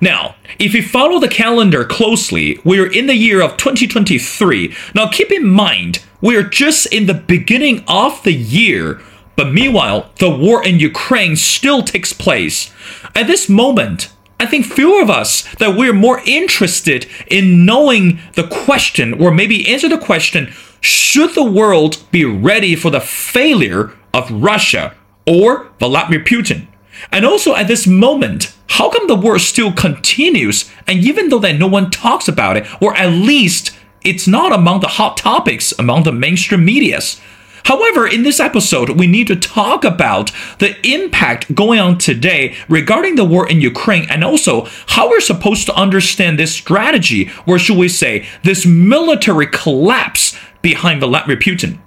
Now, if you follow the calendar closely, we're in the year of 2023. Now, keep in mind, we're just in the beginning of the year, but meanwhile, the war in Ukraine still takes place. At this moment, I think few of us that we're more interested in knowing the question or maybe answer the question should the world be ready for the failure of Russia or Vladimir Putin? And also at this moment, how come the war still continues and even though that no one talks about it or at least it's not among the hot topics among the mainstream medias? However, in this episode, we need to talk about the impact going on today regarding the war in Ukraine and also how we're supposed to understand this strategy, or should we say, this military collapse behind Vladimir Putin.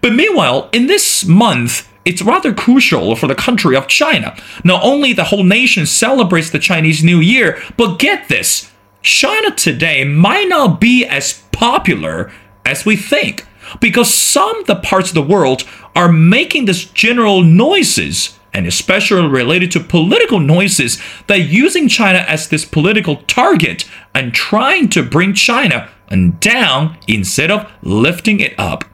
But meanwhile, in this month, it's rather crucial for the country of China. Not only the whole nation celebrates the Chinese New Year, but get this China today might not be as popular as we think because some the parts of the world are making this general noises and especially related to political noises that using China as this political target and trying to bring China down instead of lifting it up.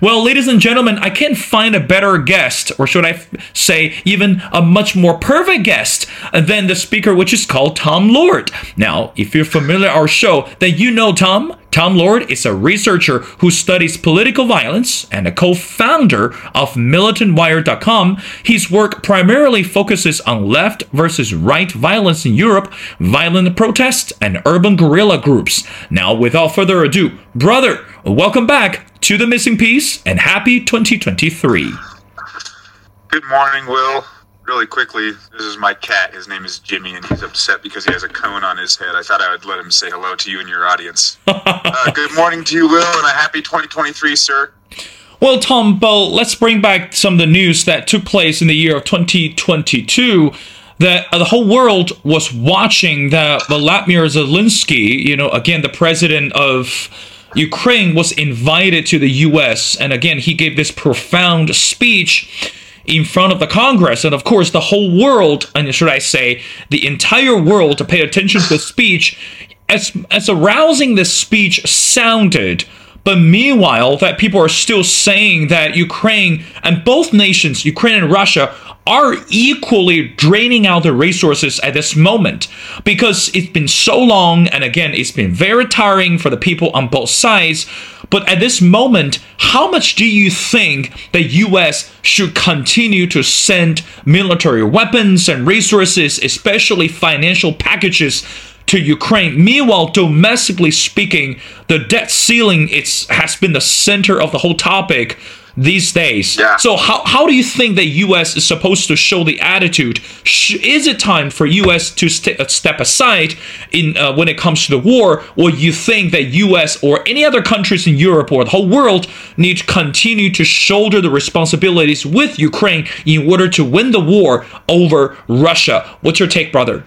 Well, ladies and gentlemen, I can't find a better guest, or should I say, even a much more perfect guest than the speaker, which is called Tom Lord. Now, if you're familiar our show, then you know Tom. Tom Lord is a researcher who studies political violence and a co founder of MilitantWire.com. His work primarily focuses on left versus right violence in Europe, violent protests, and urban guerrilla groups. Now, without further ado, brother, welcome back to the missing piece and happy 2023. Good morning, Will really quickly, this is my cat. His name is Jimmy, and he's upset because he has a cone on his head. I thought I would let him say hello to you and your audience. uh, good morning to you, Will, and a happy 2023, sir. Well, Tom, Bo, let's bring back some of the news that took place in the year of 2022 that uh, the whole world was watching that Vladimir Zelensky, you know, again, the president of Ukraine, was invited to the US. And again, he gave this profound speech in front of the Congress and, of course, the whole world, and should I say, the entire world to pay attention to the speech. As, as arousing this speech sounded, but meanwhile, that people are still saying that Ukraine and both nations, Ukraine and Russia, are equally draining out the resources at this moment. Because it's been so long and again it's been very tiring for the people on both sides. But at this moment how much do you think the US should continue to send military weapons and resources especially financial packages to Ukraine. Meanwhile, domestically speaking, the debt ceiling it's, has been the center of the whole topic these days. Yeah. So how, how do you think the U.S. is supposed to show the attitude? Is it time for U.S. to st- uh, step aside in uh, when it comes to the war, or you think that U.S. or any other countries in Europe or the whole world need to continue to shoulder the responsibilities with Ukraine in order to win the war over Russia? What's your take, brother?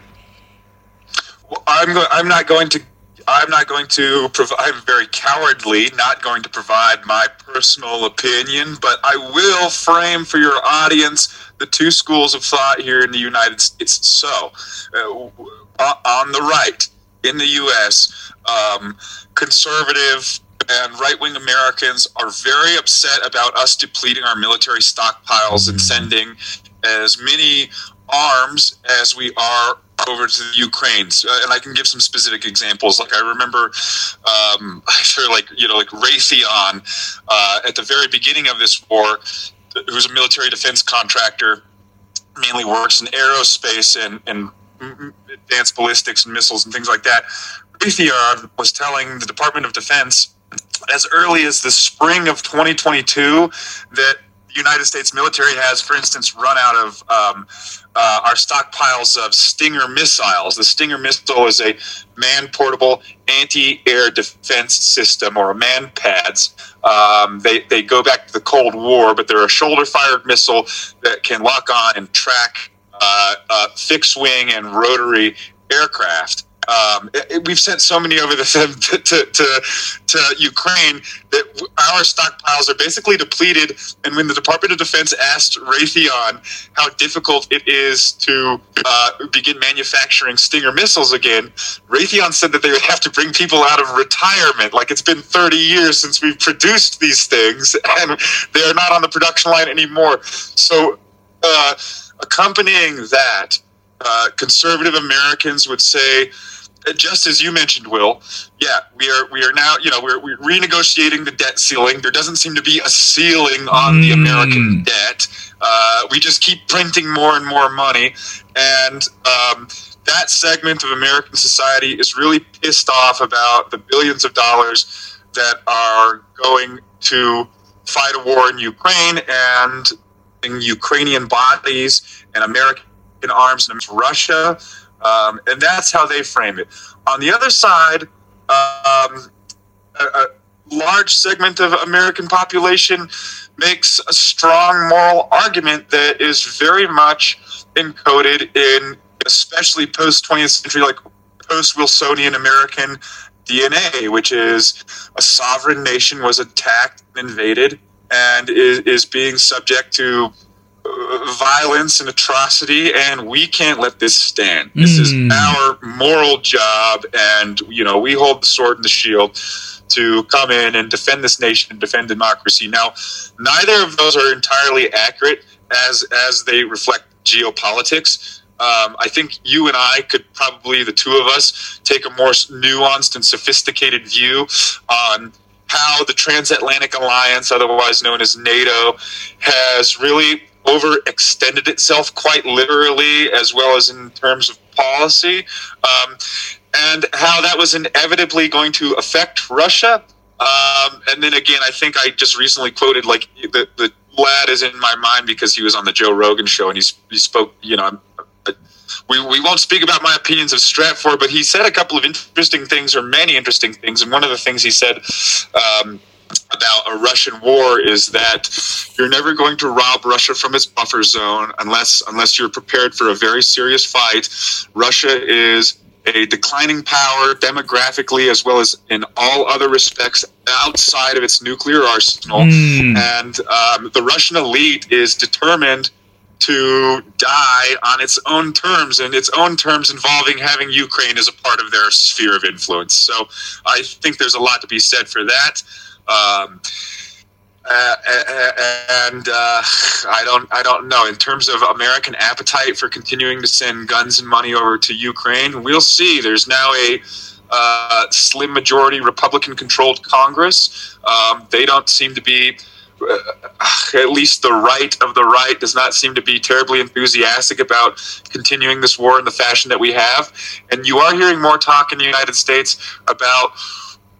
I'm go- I'm not going to I'm not going to provide, I'm very cowardly, not going to provide my personal opinion, but I will frame for your audience the two schools of thought here in the United States. So, uh, on the right, in the U.S., um, conservative and right wing Americans are very upset about us depleting our military stockpiles and mm-hmm. sending as many arms as we are over to the Ukraine, and I can give some specific examples. Like I remember, um, I sure like you know like Raytheon uh, at the very beginning of this war, who's a military defense contractor, mainly works in aerospace and and advanced ballistics and missiles and things like that. Raytheon was telling the Department of Defense as early as the spring of 2022 that United States military has, for instance, run out of um, uh, our stockpiles of Stinger missiles. The Stinger missile is a man portable anti air defense system or man pads. Um, they, they go back to the Cold War, but they're a shoulder fired missile that can lock on and track uh, uh, fixed wing and rotary aircraft. Um, it, it, we've sent so many over the to, to, to, to Ukraine that our stockpiles are basically depleted. And when the Department of Defense asked Raytheon how difficult it is to uh, begin manufacturing Stinger missiles again, Raytheon said that they would have to bring people out of retirement. Like it's been 30 years since we've produced these things, and they are not on the production line anymore. So, uh, accompanying that, uh, conservative Americans would say, just as you mentioned, Will, yeah, we are we are now you know we're, we're renegotiating the debt ceiling. There doesn't seem to be a ceiling on mm. the American debt. Uh, we just keep printing more and more money, and um, that segment of American society is really pissed off about the billions of dollars that are going to fight a war in Ukraine and in Ukrainian bodies and American arms against Russia. Um, and that's how they frame it. On the other side, um, a, a, large segment of American population makes a strong moral argument that is very much encoded in, especially post 20th century, like post Wilsonian American DNA, which is a sovereign nation was attacked and invaded and is, is being subject to violence and atrocity, and we can't let this stand. This mm. is hmm. our moral job, and you know we hold the sword and the shield to come in and defend this nation and defend democracy. Now, neither of those are entirely accurate as as they reflect geopolitics. Um, I think you and I could probably, the two of us, take a more nuanced and sophisticated view on how the transatlantic alliance, otherwise known as NATO, has really overextended itself quite literally as well as in terms of policy, um, and how that was inevitably going to affect Russia. Um, and then again, I think I just recently quoted like the, the lad is in my mind because he was on the Joe Rogan show and he, he spoke, you know, we, we won't speak about my opinions of Stratfor, but he said a couple of interesting things or many interesting things. And one of the things he said, um, about a Russian war is that you're never going to rob Russia from its buffer zone unless unless you're prepared for a very serious fight. Russia is a declining power demographically as well as in all other respects outside of its nuclear arsenal. Mm. And um, the Russian elite is determined to die on its own terms and its own terms involving having Ukraine as a part of their sphere of influence. So I think there's a lot to be said for that. Um, uh, and uh, I don't, I don't know. In terms of American appetite for continuing to send guns and money over to Ukraine, we'll see. There's now a uh, slim majority Republican-controlled Congress. Um, they don't seem to be, uh, at least the right of the right, does not seem to be terribly enthusiastic about continuing this war in the fashion that we have. And you are hearing more talk in the United States about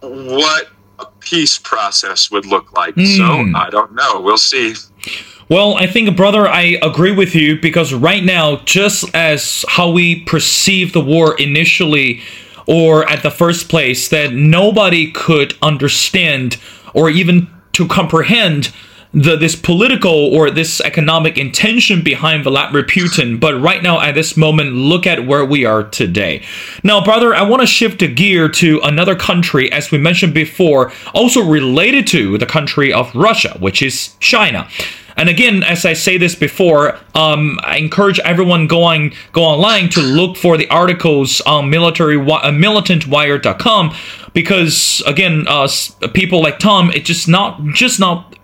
what a peace process would look like. Mm. So hmm. I don't know. We'll see. Well, I think, brother, I agree with you because right now, just as how we perceive the war initially or at the first place, that nobody could understand or even to comprehend the this political or this economic intention behind Vladimir Putin. But right now, at this moment, look at where we are today. Now, brother, I want to shift the gear to another country, as we mentioned before, also related to the country of Russia, which is China. And again, as I say this before, um, I encourage everyone going go online to look for the articles on military uh, militantwire.com because again, uh, people like Tom, it's just not just not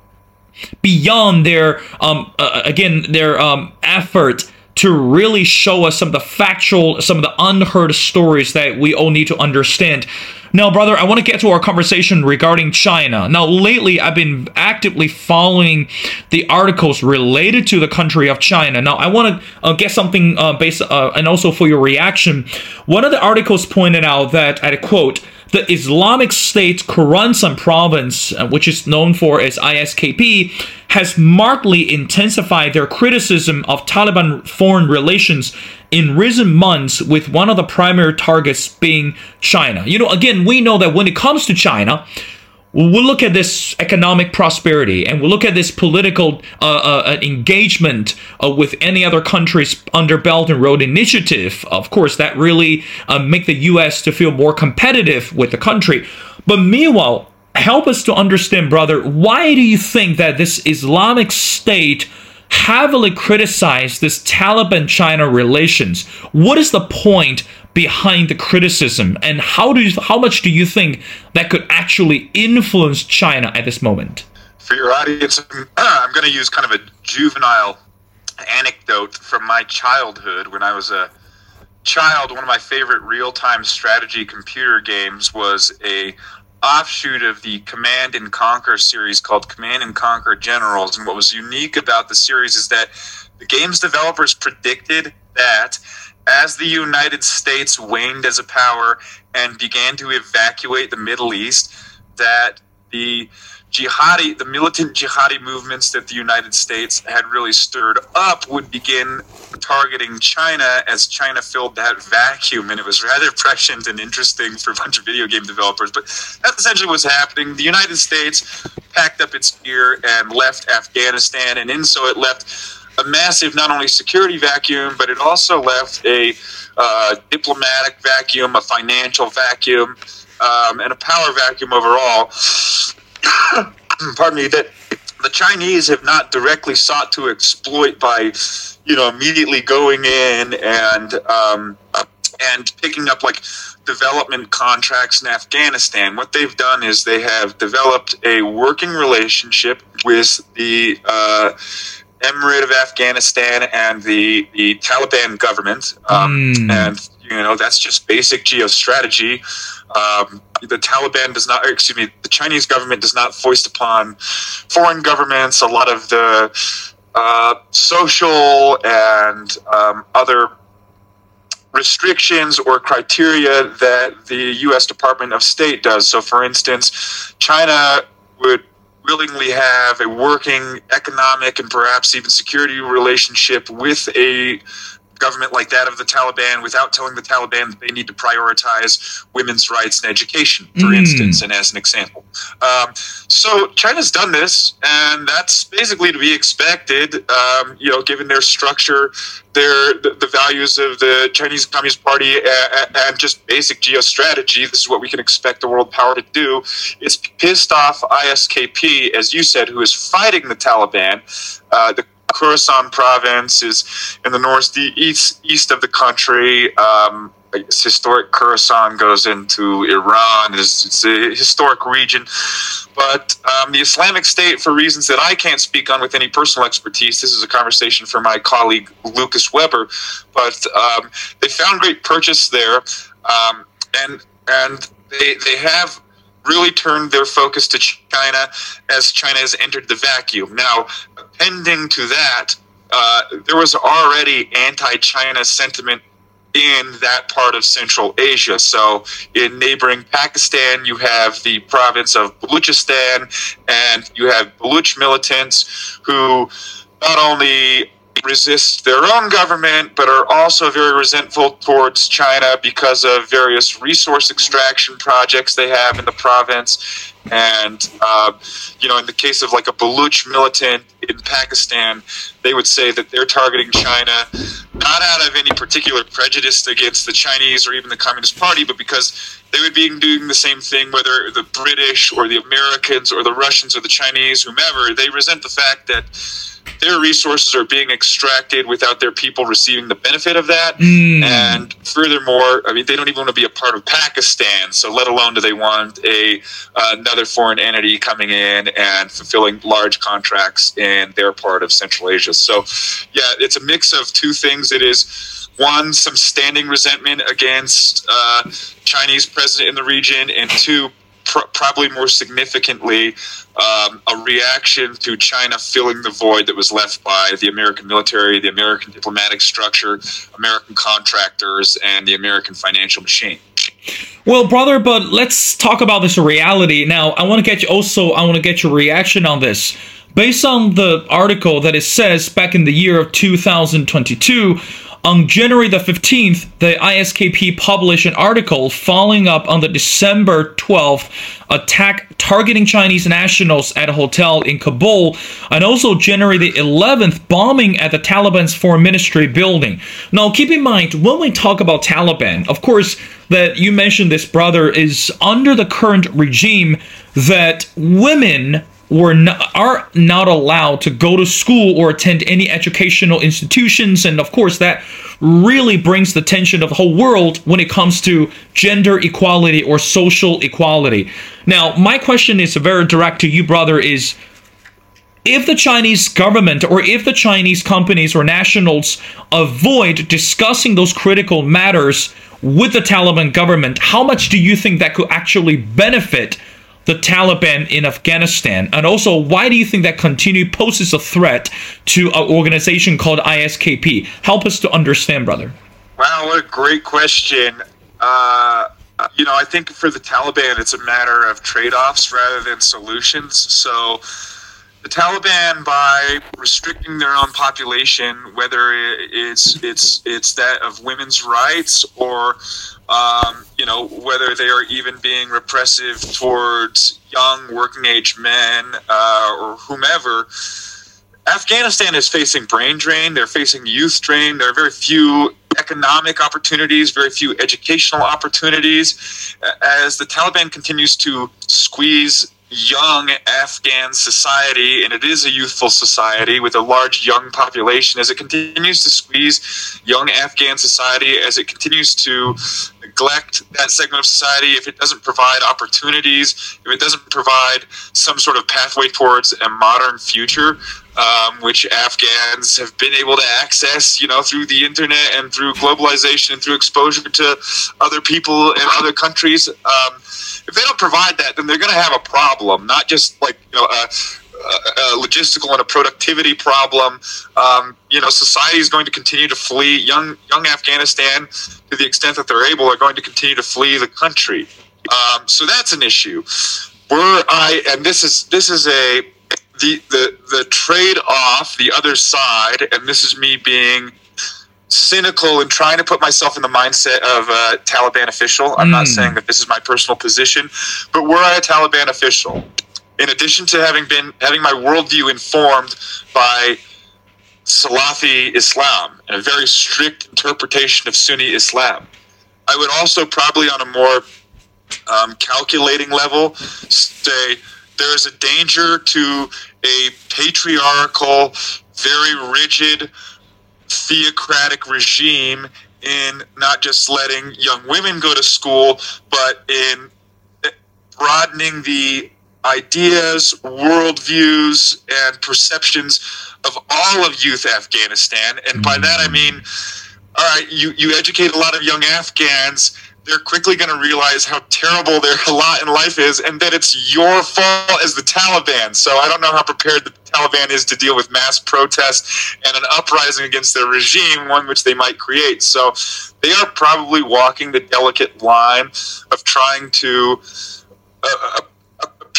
beyond their um, uh, uh, again their um, effort to really show us some of the factual, some of the unheard stories that we all need to understand. Now, brother, I want to get to our conversation regarding China. Now, lately, I've been actively following the articles related to the country of China. Now, I want to uh, get something uh, based, uh, and also for your reaction. One of the articles pointed out that, I quote, the Islamic State Khorasan province, uh, which is known for as ISKP, has markedly intensified their criticism of Taliban foreign relations in recent months, with one of the primary targets being China. You know, again, we know that when it comes to China, we look at this economic prosperity and we'll look at this political uh, uh, uh, engagement uh, with any other countries under Belt and Road Initiative, of course, that really uh, make the U.S. to feel more competitive with the country. But meanwhile, help us to understand, brother, why do you think that this Islamic State heavily criticized this Taliban China relations? What is the point behind the criticism, and how do you, how much do you think that could actually influence China at this moment? For your audience, I'm going to use kind of a juvenile anecdote from my childhood when I was a child. One of my favorite real-time strategy computer games was a offshoot of the Command and Conquer series called Command and Conquer Generals. And what was unique about the series is that the game's developers predicted that as the United States waned as a power and began to evacuate the Middle East, that the jihadi, the militant jihadi movements that the United States had really stirred up would begin targeting China as China filled that vacuum. And it was rather prescient and interesting for a bunch of video game developers. But that's essentially what's happening. The United States packed up its gear and left Afghanistan, and in so it left a massive not only security vacuum, but it also left a uh, diplomatic vacuum, a financial vacuum, um, and a power vacuum overall. Pardon me. That the Chinese have not directly sought to exploit by, you know, immediately going in and um, and picking up like development contracts in Afghanistan. What they've done is they have developed a working relationship with the uh, Emirate of Afghanistan and the, the Taliban government. Um, mm. And, you know, that's just basic geostrategy. Um, the Taliban does not, excuse me, the Chinese government does not foist upon foreign governments a lot of the uh, social and um, other restrictions or criteria that the U.S. Department of State does. So, for instance, China would willingly have a working economic and perhaps even security relationship with a government like that of the Taliban without telling the Taliban that they need to prioritize women's rights and education, for mm. instance, and as an example. Um, so China's done this, and that's basically to be expected, um, you know, given their structure, their the, the, values of the Chinese Communist Party, and, and just basic geostrategy. This is what we can expect the world power to do. It's pissed off ISKP, as you said, who is fighting the Taliban. Uh, the Khorasan province is in the northeast east of the country. Um, historic Khorasan goes into Iran. It's, it's a historic region. But um, the Islamic State, for reasons that I can't speak on with any personal expertise, this is a conversation for my colleague Lucas Webber. But um, they found great purchase there, um, and and they they have really turned their focus to China as China has entered the vacuum. Now, pending to that, uh, there was already anti-China sentiment in that part of Central Asia. So, in neighboring Pakistan, you have the province of Baluchistan, and you have Baluch militants who not only resist their own government, but are also very resentful towards China because of various resource extraction projects they have in the province. And, uh, you know, in the case of like a Baluch militant in Pakistan, they would say that they're targeting China not out of any particular prejudice against the Chinese or even the Communist Party, but because they would be doing the same thing, whether the British or the Americans or the Russians or the Chinese, whomever, they resent the fact that their resources are being extracted without their people receiving the benefit of that. Mm. And furthermore, I mean, they don't even want to be a part of Pakistan. So, let alone do they want a uh, another foreign entity coming in and fulfilling large contracts in their part of Central Asia. So, yeah, it's a mix of two things. It is one, some standing resentment against uh, Chinese president in the region, and two, pr- probably more significantly, um, a reaction to China filling the void that was left by the American military, the American diplomatic structure, American contractors, and the American financial machine. Well, brother, but let's talk about this reality now. I want to get you also. I want to get your reaction on this. Based on the article that it says back in the year of 2022, On January the 15th, the ISKP published an article following up on the December 12th attack targeting Chinese nationals at a hotel in Kabul, and also January the 11th bombing at the Taliban's foreign ministry building. Now, keep in mind when we talk about Taliban, of course, that you mentioned this brother is under the current regime that women were not, are not allowed to go to school or attend any educational institutions and of course that really brings the tension of the whole world when it comes to gender equality or social equality. Now my question is very direct to you brother is if the Chinese government or if the Chinese companies or nationals avoid discussing those critical matters with the Taliban government, how much do you think that could actually benefit the Taliban in Afghanistan? And also, why do you think that continue poses a threat to an organization called ISKP? Help us to understand, brother. Wow, what a great question. Uh, you know, I think for the Taliban, it's a matter of trade offs rather than solutions. So, the Taliban, by restricting their own population, whether it's it's it's that of women's rights or um, you know whether they are even being repressive towards young working age men uh, or whomever. Afghanistan is facing brain drain. They're facing youth drain. There are very few economic opportunities, very few educational opportunities. As the Taliban continues to squeeze young Afghan society, and it is a youthful society with a large young population, as it continues to squeeze young Afghan society, as it continues to neglect that segment of society, if it doesn't provide opportunities, if it doesn't provide some sort of pathway towards a modern future, um, which Afghans have been able to access, you know, through the internet and through globalization and through exposure to other people in other countries. Um, if they don't provide that, then they're going to have a problem, not just like you know a, a logistical and a productivity problem. Um, you know, society is going to continue to flee. Young young Afghanistan, to the extent that they're able, are going to continue to flee the country. Um, so that's an issue. Were I, and this is this is a the the the trade off, the other side, and this is me being cynical and trying to put myself in the mindset of a Taliban official. I'm mm. not hmm. saying that this is my personal position, but were I a Taliban official, in addition to having been having my worldview informed by Salafi Islam and a very strict interpretation of Sunni Islam, I would also probably on a more um, calculating level say there is a danger to a patriarchal, very rigid theocratic regime in not just letting young women go to school, but in broadening the ideas, worldviews, and perceptions of all of youth Afghanistan. And by that I mean, all right, you, you educate a lot of young Afghans they're quickly going to realize how terrible their lot in life is and that it's your fault as the Taliban. So I don't know how prepared the Taliban is to deal with mass protests and an uprising against their regime, one which they might create. So they are probably walking the delicate line of trying to. Uh, uh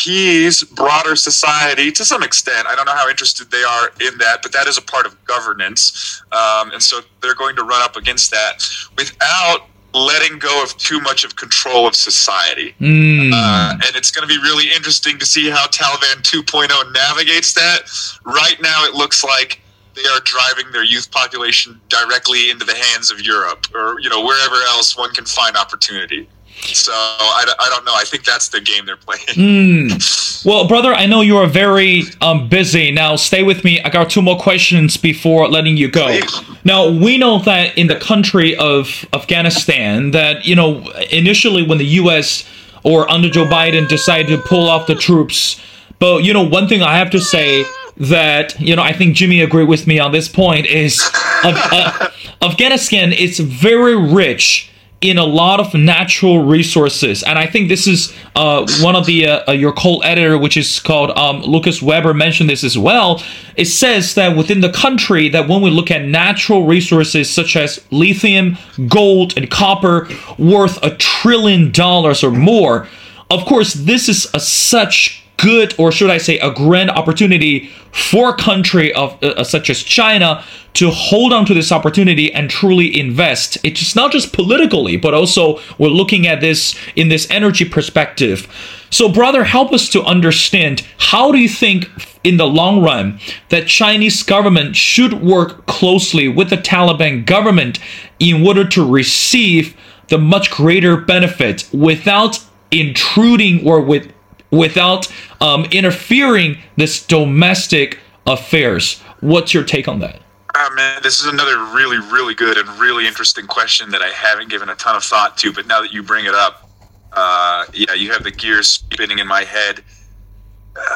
appease broader society to some extent. I don't know how interested they are in that, but that is a part of governance. Um, and so they're going to run up against that without letting go of too much of control of society. Mm. Uh, and it's going to be really interesting to see how Taliban 2.0 navigates that. Right now, it looks like they are driving their youth population directly into the hands of Europe or you know wherever else one can find opportunity. So I, I don't know. I think that's the game they're playing. Mm. Well, brother, I know you are very um, busy. Now, stay with me. I got two more questions before letting you go. Please. Now, we know that in the country of Afghanistan, that you know, initially when the U.S. or under Joe Biden decided to pull off the troops, but you know, one thing I have to say that you know, I think Jimmy agreed with me on this point is uh, Afghanistan is very rich in a lot of natural resources. And I think this is uh, one of the uh, uh, your co-editor, which is called um, Lucas Webber, mentioned this as well. It says that within the country, that when we look at natural resources such as lithium, gold, and copper, worth a trillion dollars or more. Of course, this is a such good, or should I say, a grand opportunity for a country of uh, such as China to hold on to this opportunity and truly invest. It's not just politically, but also we're looking at this in this energy perspective. So, brother, help us to understand how do you think in the long run that Chinese government should work closely with the Taliban government in order to receive the much greater benefit without intruding or with without um, interfering this domestic affairs. What's your take on that? Oh, man, this is another really, really good and really interesting question that I haven't given a ton of thought to. But now that you bring it up, uh, yeah, you have the gears spinning in my head.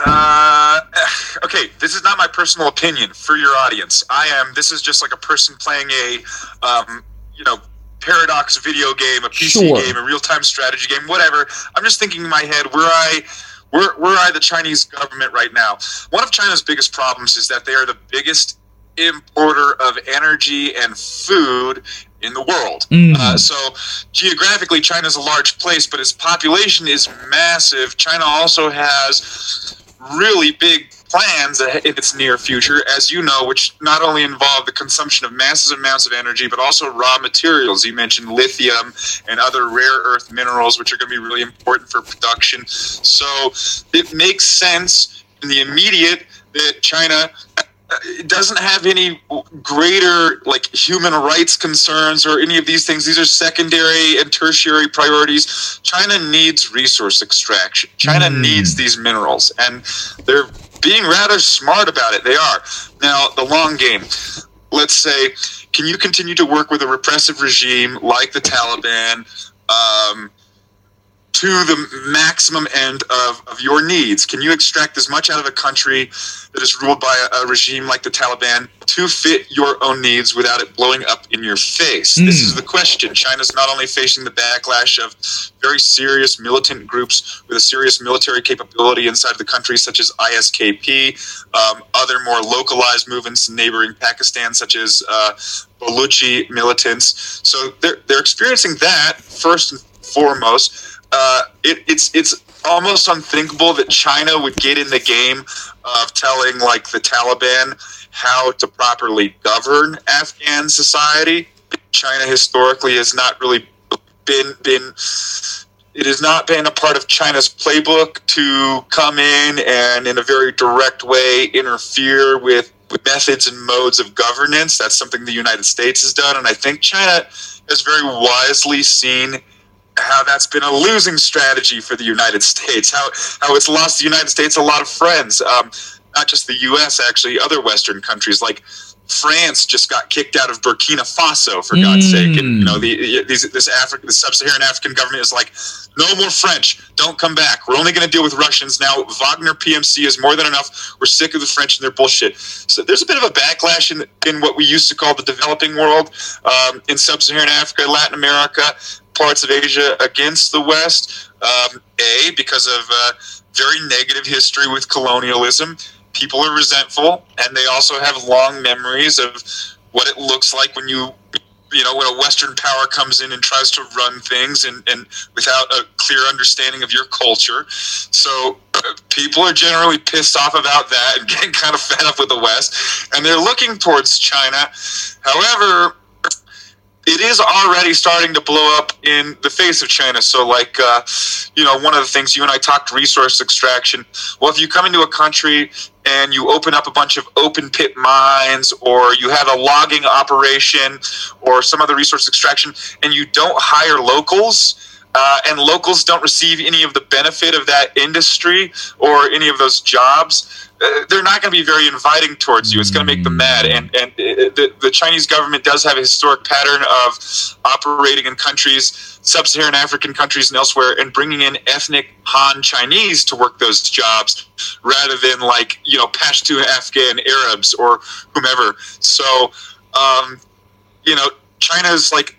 Uh, okay, this is not my personal opinion for your audience. I am. This is just like a person playing a, um, you know, paradox video game, a PC sure. game, a real time strategy game, whatever. I'm just thinking in my head where I. Where, where are the Chinese government right now? One of China's biggest problems is that they are the biggest importer of energy and food in the world. Mm. Uh, so geographically, China is a large place, but its population is massive. China also has really big plans in its near future, as you know, which not only involve the consumption of massive amounts of energy, but also raw materials. You mentioned lithium and other rare earth minerals, which are going to be really important for production. So it makes sense in the immediate that China it doesn't have any greater like human rights concerns or any of these things these are secondary and tertiary priorities china needs resource extraction china mm. needs these minerals and they're being rather smart about it they are. Now the long game. Let's say can you continue to work with a repressive regime like the taliban um, to the maximum end of, of your needs? Can you extract as much out of a country that is ruled by a, a regime like the Taliban to fit your own needs without it blowing up in your face? Mm. This is the question. China's not only facing the backlash of very serious militant groups with a serious military capability inside of the country, such as ISKP, um, other more localized movements in neighboring Pakistan, such as uh, Baluchi militants. So they're, they're experiencing that first and foremost uh, it, it's it's almost unthinkable that China would get in the game of telling like the Taliban how to properly govern Afghan society. China historically has not really been been it has not been a part of China's playbook to come in and in a very direct way interfere with, with methods and modes of governance. That's something the United States has done, and I think China has very wisely seen how that's been a losing strategy for the United States. How how it's lost the United States a lot of friends. Um, not just the U.S. Actually, other Western countries like France just got kicked out of Burkina Faso for God's mm. sake, and you know the, these, this African, the sub-Saharan African government is like, no more French, don't come back. We're only going to deal with Russians now. Wagner PMC is more than enough. We're sick of the French and their bullshit. So there's a bit of a backlash in in what we used to call the developing world, um, in sub-Saharan Africa, Latin America, parts of Asia against the West. Um, a because of uh, very negative history with colonialism people are resentful and they also have long memories of what it looks like when you you know when a western power comes in and tries to run things and, and without a clear understanding of your culture so people are generally pissed off about that and getting kind of fed up with the west and they're looking towards china however it is already starting to blow up in the face of China. So, like, uh, you know, one of the things you and I talked resource extraction. Well, if you come into a country and you open up a bunch of open pit mines, or you have a logging operation, or some other resource extraction, and you don't hire locals. Uh, and locals don't receive any of the benefit of that industry or any of those jobs, uh, they're not going to be very inviting towards you. It's going to make them mad. And and uh, the, the Chinese government does have a historic pattern of operating in countries, sub-Saharan African countries and elsewhere, and bringing in ethnic Han Chinese to work those jobs rather than like you know Pashto Afghan Arabs or whomever. So, um, you know, China's like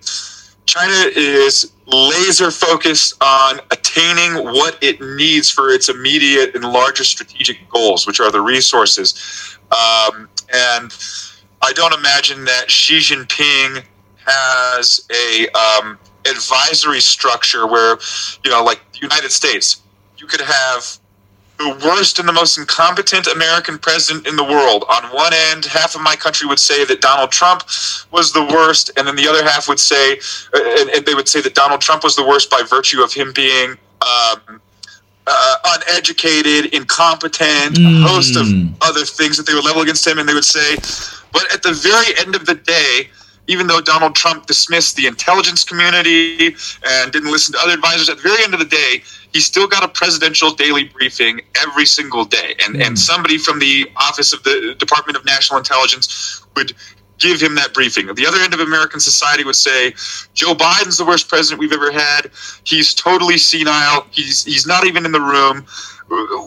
China is laser focused on attaining what it needs for its immediate and larger strategic goals, which are the resources. Um, and I don't imagine that Xi Jinping has a um, advisory structure where, you know, like the United States, you could have the worst and the most incompetent American president in the world. On one end, half of my country would say that Donald Trump was the worst, and then the other half would say, uh, and, and they would say that Donald Trump was the worst by virtue of him being. Um, uh, uneducated, incompetent, mm. a host of other things that they would level against him, and they would say, but at the very end of the day, even though Donald Trump dismissed the intelligence community and didn't listen to other advisors, at the very end of the day, he still got a presidential daily briefing every single day. And, mm. and somebody from the Office of the Department of National Intelligence would give him that briefing. The other end of American society would say, Joe Biden's the worst president we've ever had. He's totally senile. He's, he's not even in the room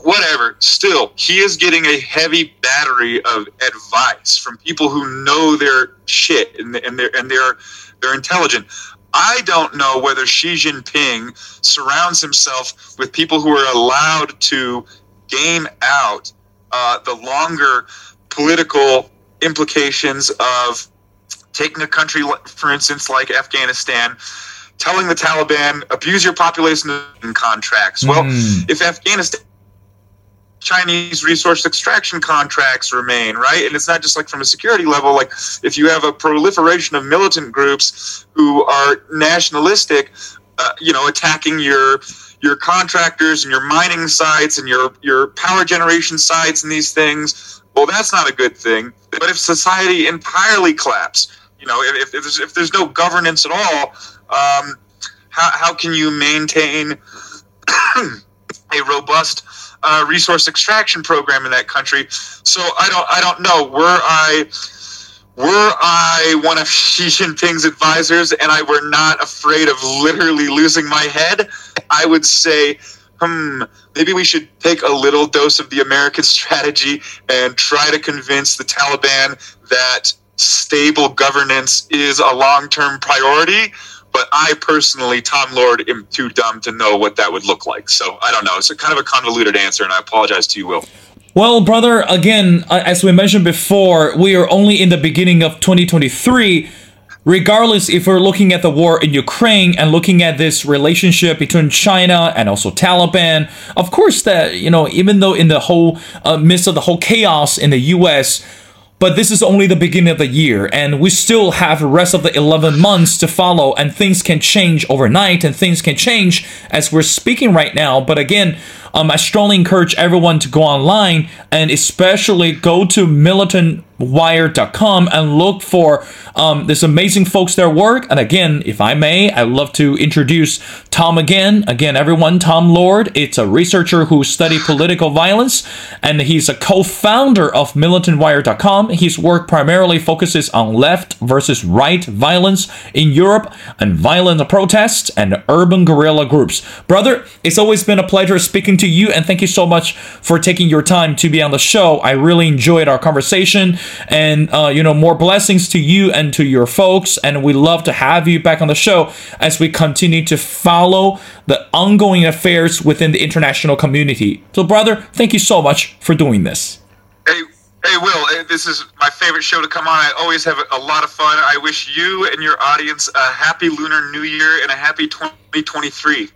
whatever. Still, he is getting a heavy battery of advice from people who know their shit and, and they're and they're they're intelligent. I don't know whether Xi Jinping surrounds himself with people who are allowed to game out uh, the longer political implications of taking a country, for instance, like Afghanistan, telling the Taliban, abuse your population in contracts. Well, mm. if Afghanistan Chinese resource extraction contracts remain, right? And it's not just like from a security level. Like if you have a proliferation of militant groups who are nationalistic, uh, you know, attacking your your contractors and your mining sites and your your power generation sites and these things, well, that's not a good thing. But if society entirely collapse, you know, if, if, there's, if there's no governance at all, um, how, how can you maintain a robust uh, resource extraction program in that country. So I don't I don't know. Were I were I one of Xi Jinping's advisors and I were not afraid of literally losing my head, I would say, hmm, maybe we should take a little dose of the American strategy and try to convince the Taliban that stable governance is a long term priority but I personally, Tom Lord, am too dumb to know what that would look like. So I don't know. It's a kind of a convoluted answer, and I apologize to you, Will. Well, brother, again, as we mentioned before, we are only in the beginning of 2023. Regardless, if we're looking at the war in Ukraine and looking at this relationship between China and also Taliban, of course, that you know, even though in the whole uh, midst of the whole chaos in the U.S., but this is only the beginning of the year, and we still have the rest of the 11 months to follow, and things can change overnight, and things can change as we're speaking right now. But again, um, I strongly encourage everyone to go online and especially go to militantwire.com and look for um, this amazing folks their work. And again, if I may, I'd love to introduce Tom again. Again, everyone, Tom Lord. It's a researcher who studied political violence, and he's a co-founder of militantwire.com. His work primarily focuses on left versus right violence in Europe and violent protests and urban guerrilla groups. Brother, it's always been a pleasure speaking to you, and thank you so much for taking your time to be on the show. I really enjoyed our conversation, and uh, you know, more blessings to you and to your folks. And we love to have you back on the show as we continue to follow the ongoing affairs within the international community. So, brother, thank you so much for doing this. Hey. Hey, Will, this is my favorite show to come on. I always have a lot of fun. I wish you and your audience a happy Lunar New Year and a happy 2023.